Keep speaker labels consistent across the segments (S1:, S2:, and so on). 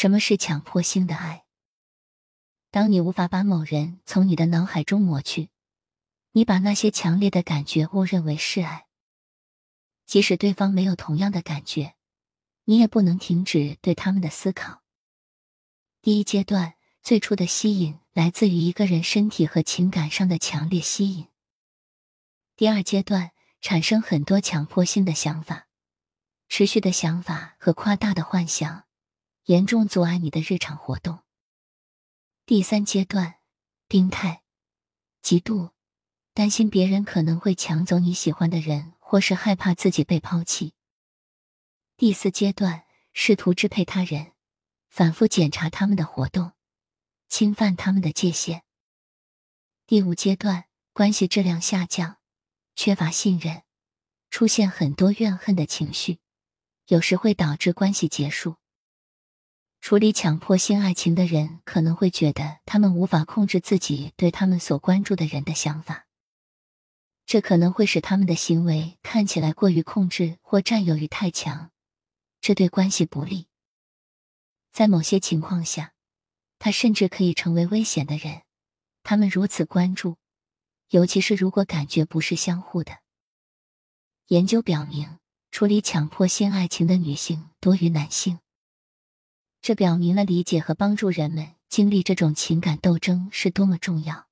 S1: 什么是强迫性的爱？当你无法把某人从你的脑海中抹去，你把那些强烈的感觉误认为是爱，即使对方没有同样的感觉，你也不能停止对他们的思考。第一阶段，最初的吸引来自于一个人身体和情感上的强烈吸引。第二阶段，产生很多强迫性的想法、持续的想法和夸大的幻想，严重阻碍你的日常活动。第三阶段，病态、嫉妒、担心别人可能会抢走你喜欢的人，或是害怕自己被抛弃。第四阶段，试图支配他人，反复检查他们的活动，侵犯他们的界限。第五阶段，关系质量下降，缺乏信任，出现很多怨恨的情绪，有时会导致关系结束。处理强迫性爱情的人可能会觉得他们无法控制自己对他们所关注的人的想法，这可能会使他们的行为看起来过于控制或占有欲太强，这对关系不利。在某些情况下，他甚至可以成为危险的人。他们如此关注，尤其是如果感觉不是相互的。研究表明，处理强迫性爱情的女性多于男性。这表明了理解和帮助人们经历这种情感斗争是多么重要。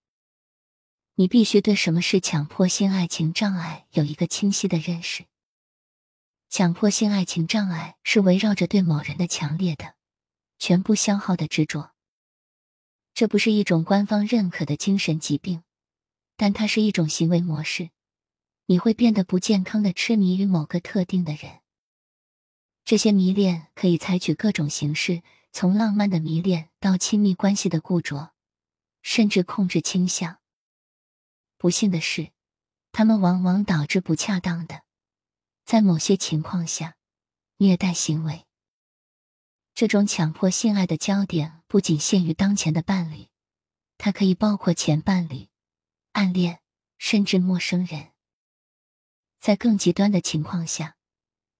S1: 你必须对什么是强迫性爱情障碍有一个清晰的认识。强迫性爱情障碍是围绕着对某人的强烈的、全部消耗的执着。这不是一种官方认可的精神疾病，但它是一种行为模式。你会变得不健康的痴迷于某个特定的人。这些迷恋可以采取各种形式，从浪漫的迷恋到亲密关系的固着，甚至控制倾向。不幸的是，他们往往导致不恰当的，在某些情况下，虐待行为。这种强迫性爱的焦点不仅限于当前的伴侣，它可以包括前伴侣、暗恋，甚至陌生人。在更极端的情况下。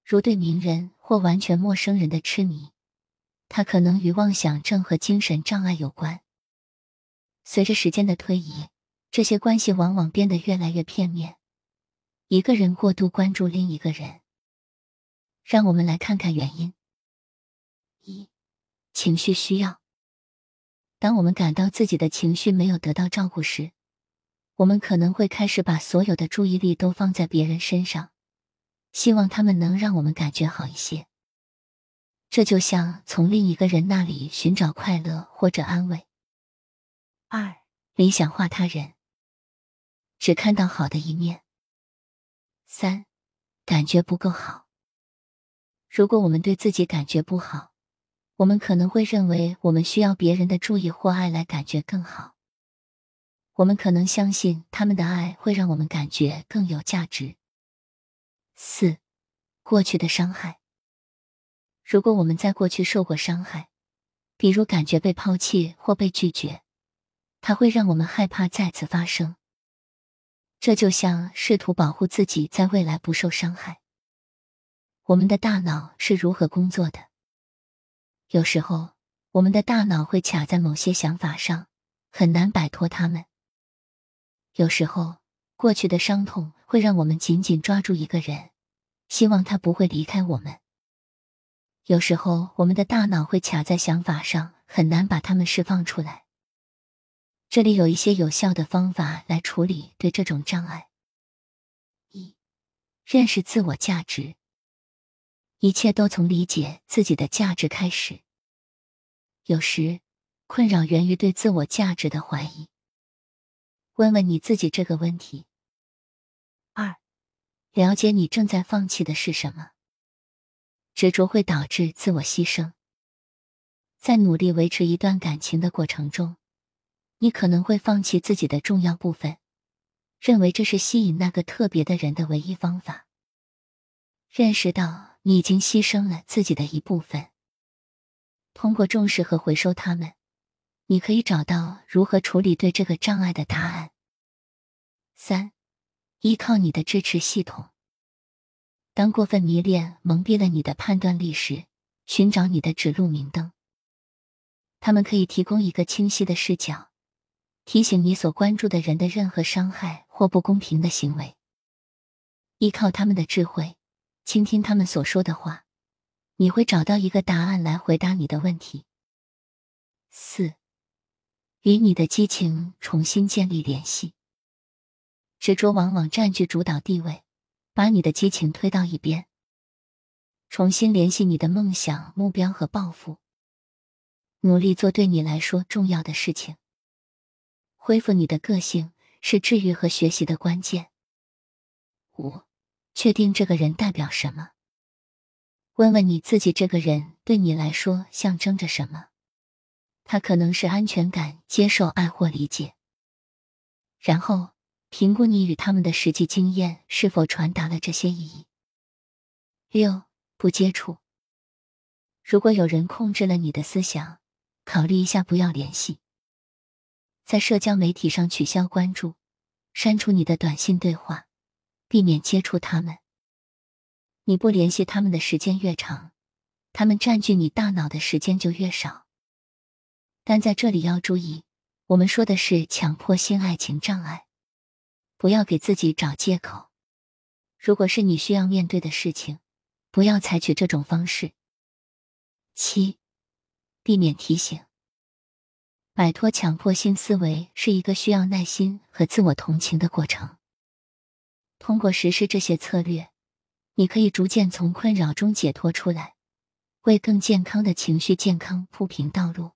S1: 如对名人或完全陌生人的痴迷，它可能与妄想症和精神障碍有关。随着时间的推移，这些关系往往变得越来越片面。一个人过度关注另一个人。让我们来看看原因。一、情绪需要。当我们感到自己的情绪没有得到照顾时，我们可能会开始把所有的注意力都放在别人身上。希望他们能让我们感觉好一些。这就像从另一个人那里寻找快乐或者安慰。二、理想化他人，只看到好的一面。三、感觉不够好。如果我们对自己感觉不好，我们可能会认为我们需要别人的注意或爱来感觉更好。我们可能相信他们的爱会让我们感觉更有价值。四，过去的伤害。如果我们在过去受过伤害，比如感觉被抛弃或被拒绝，它会让我们害怕再次发生。这就像试图保护自己在未来不受伤害。我们的大脑是如何工作的？有时候，我们的大脑会卡在某些想法上，很难摆脱它们。有时候。过去的伤痛会让我们紧紧抓住一个人，希望他不会离开我们。有时候，我们的大脑会卡在想法上，很难把它们释放出来。这里有一些有效的方法来处理对这种障碍：一、认识自我价值。一切都从理解自己的价值开始。有时，困扰源于对自我价值的怀疑。问问你自己这个问题。了解你正在放弃的是什么。执着会导致自我牺牲。在努力维持一段感情的过程中，你可能会放弃自己的重要部分，认为这是吸引那个特别的人的唯一方法。认识到你已经牺牲了自己的一部分，通过重视和回收他们。你可以找到如何处理对这个障碍的答案。三，依靠你的支持系统。当过分迷恋蒙蔽了你的判断力时，寻找你的指路明灯。他们可以提供一个清晰的视角，提醒你所关注的人的任何伤害或不公平的行为。依靠他们的智慧，倾听他们所说的话，你会找到一个答案来回答你的问题。四，与你的激情重新建立联系。执着往往占据主导地位，把你的激情推到一边。重新联系你的梦想、目标和抱负，努力做对你来说重要的事情。恢复你的个性是治愈和学习的关键。五，确定这个人代表什么。问问你自己，这个人对你来说象征着什么？他可能是安全感、接受、爱或理解。然后评估你与他们的实际经验是否传达了这些意义。六。不接触。如果有人控制了你的思想，考虑一下不要联系。在社交媒体上取消关注，删除你的短信对话，避免接触他们。你不联系他们的时间越长，他们占据你大脑的时间就越少。但在这里要注意，我们说的是强迫性爱情障碍，不要给自己找借口。如果是你需要面对的事情。不要采取这种方式。七，避免提醒。摆脱强迫性思维是一个需要耐心和自我同情的过程。通过实施这些策略，你可以逐渐从困扰中解脱出来，为更健康的情绪健康铺平道路。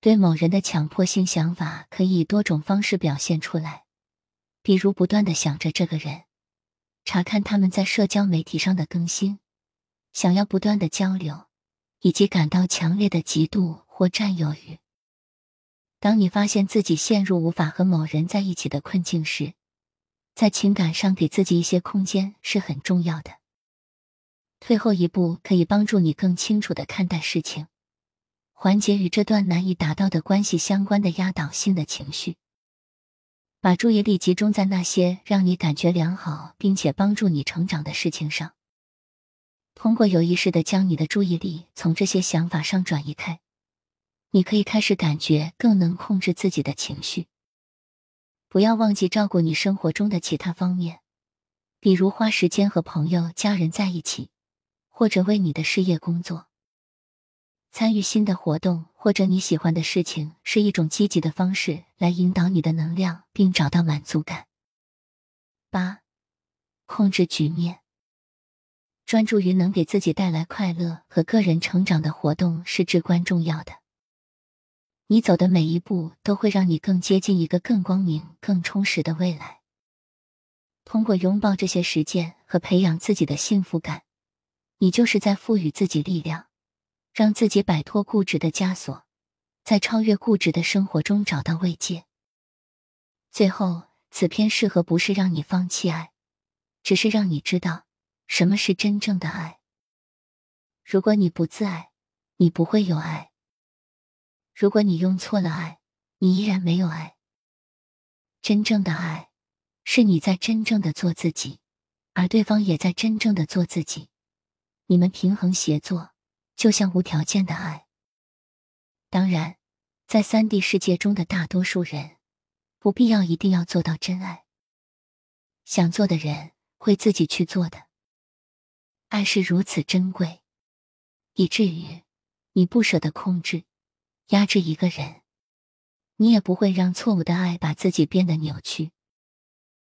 S1: 对某人的强迫性想法可以以多种方式表现出来，比如不断的想着这个人。查看他们在社交媒体上的更新，想要不断的交流，以及感到强烈的嫉妒或占有欲。当你发现自己陷入无法和某人在一起的困境时，在情感上给自己一些空间是很重要的。退后一步可以帮助你更清楚的看待事情，缓解与这段难以达到的关系相关的压倒性的情绪。把注意力集中在那些让你感觉良好并且帮助你成长的事情上。通过有意识的将你的注意力从这些想法上转移开，你可以开始感觉更能控制自己的情绪。不要忘记照顾你生活中的其他方面，比如花时间和朋友、家人在一起，或者为你的事业工作。参与新的活动或者你喜欢的事情是一种积极的方式来引导你的能量，并找到满足感。八，控制局面，专注于能给自己带来快乐和个人成长的活动是至关重要的。你走的每一步都会让你更接近一个更光明、更充实的未来。通过拥抱这些实践和培养自己的幸福感，你就是在赋予自己力量。让自己摆脱固执的枷锁，在超越固执的生活中找到慰藉。最后，此篇适合不是让你放弃爱，只是让你知道什么是真正的爱。如果你不自爱，你不会有爱；如果你用错了爱，你依然没有爱。真正的爱，是你在真正的做自己，而对方也在真正的做自己，你们平衡协作。就像无条件的爱。当然，在三 D 世界中的大多数人，不必要一定要做到真爱。想做的人会自己去做的。爱是如此珍贵，以至于你不舍得控制、压制一个人，你也不会让错误的爱把自己变得扭曲。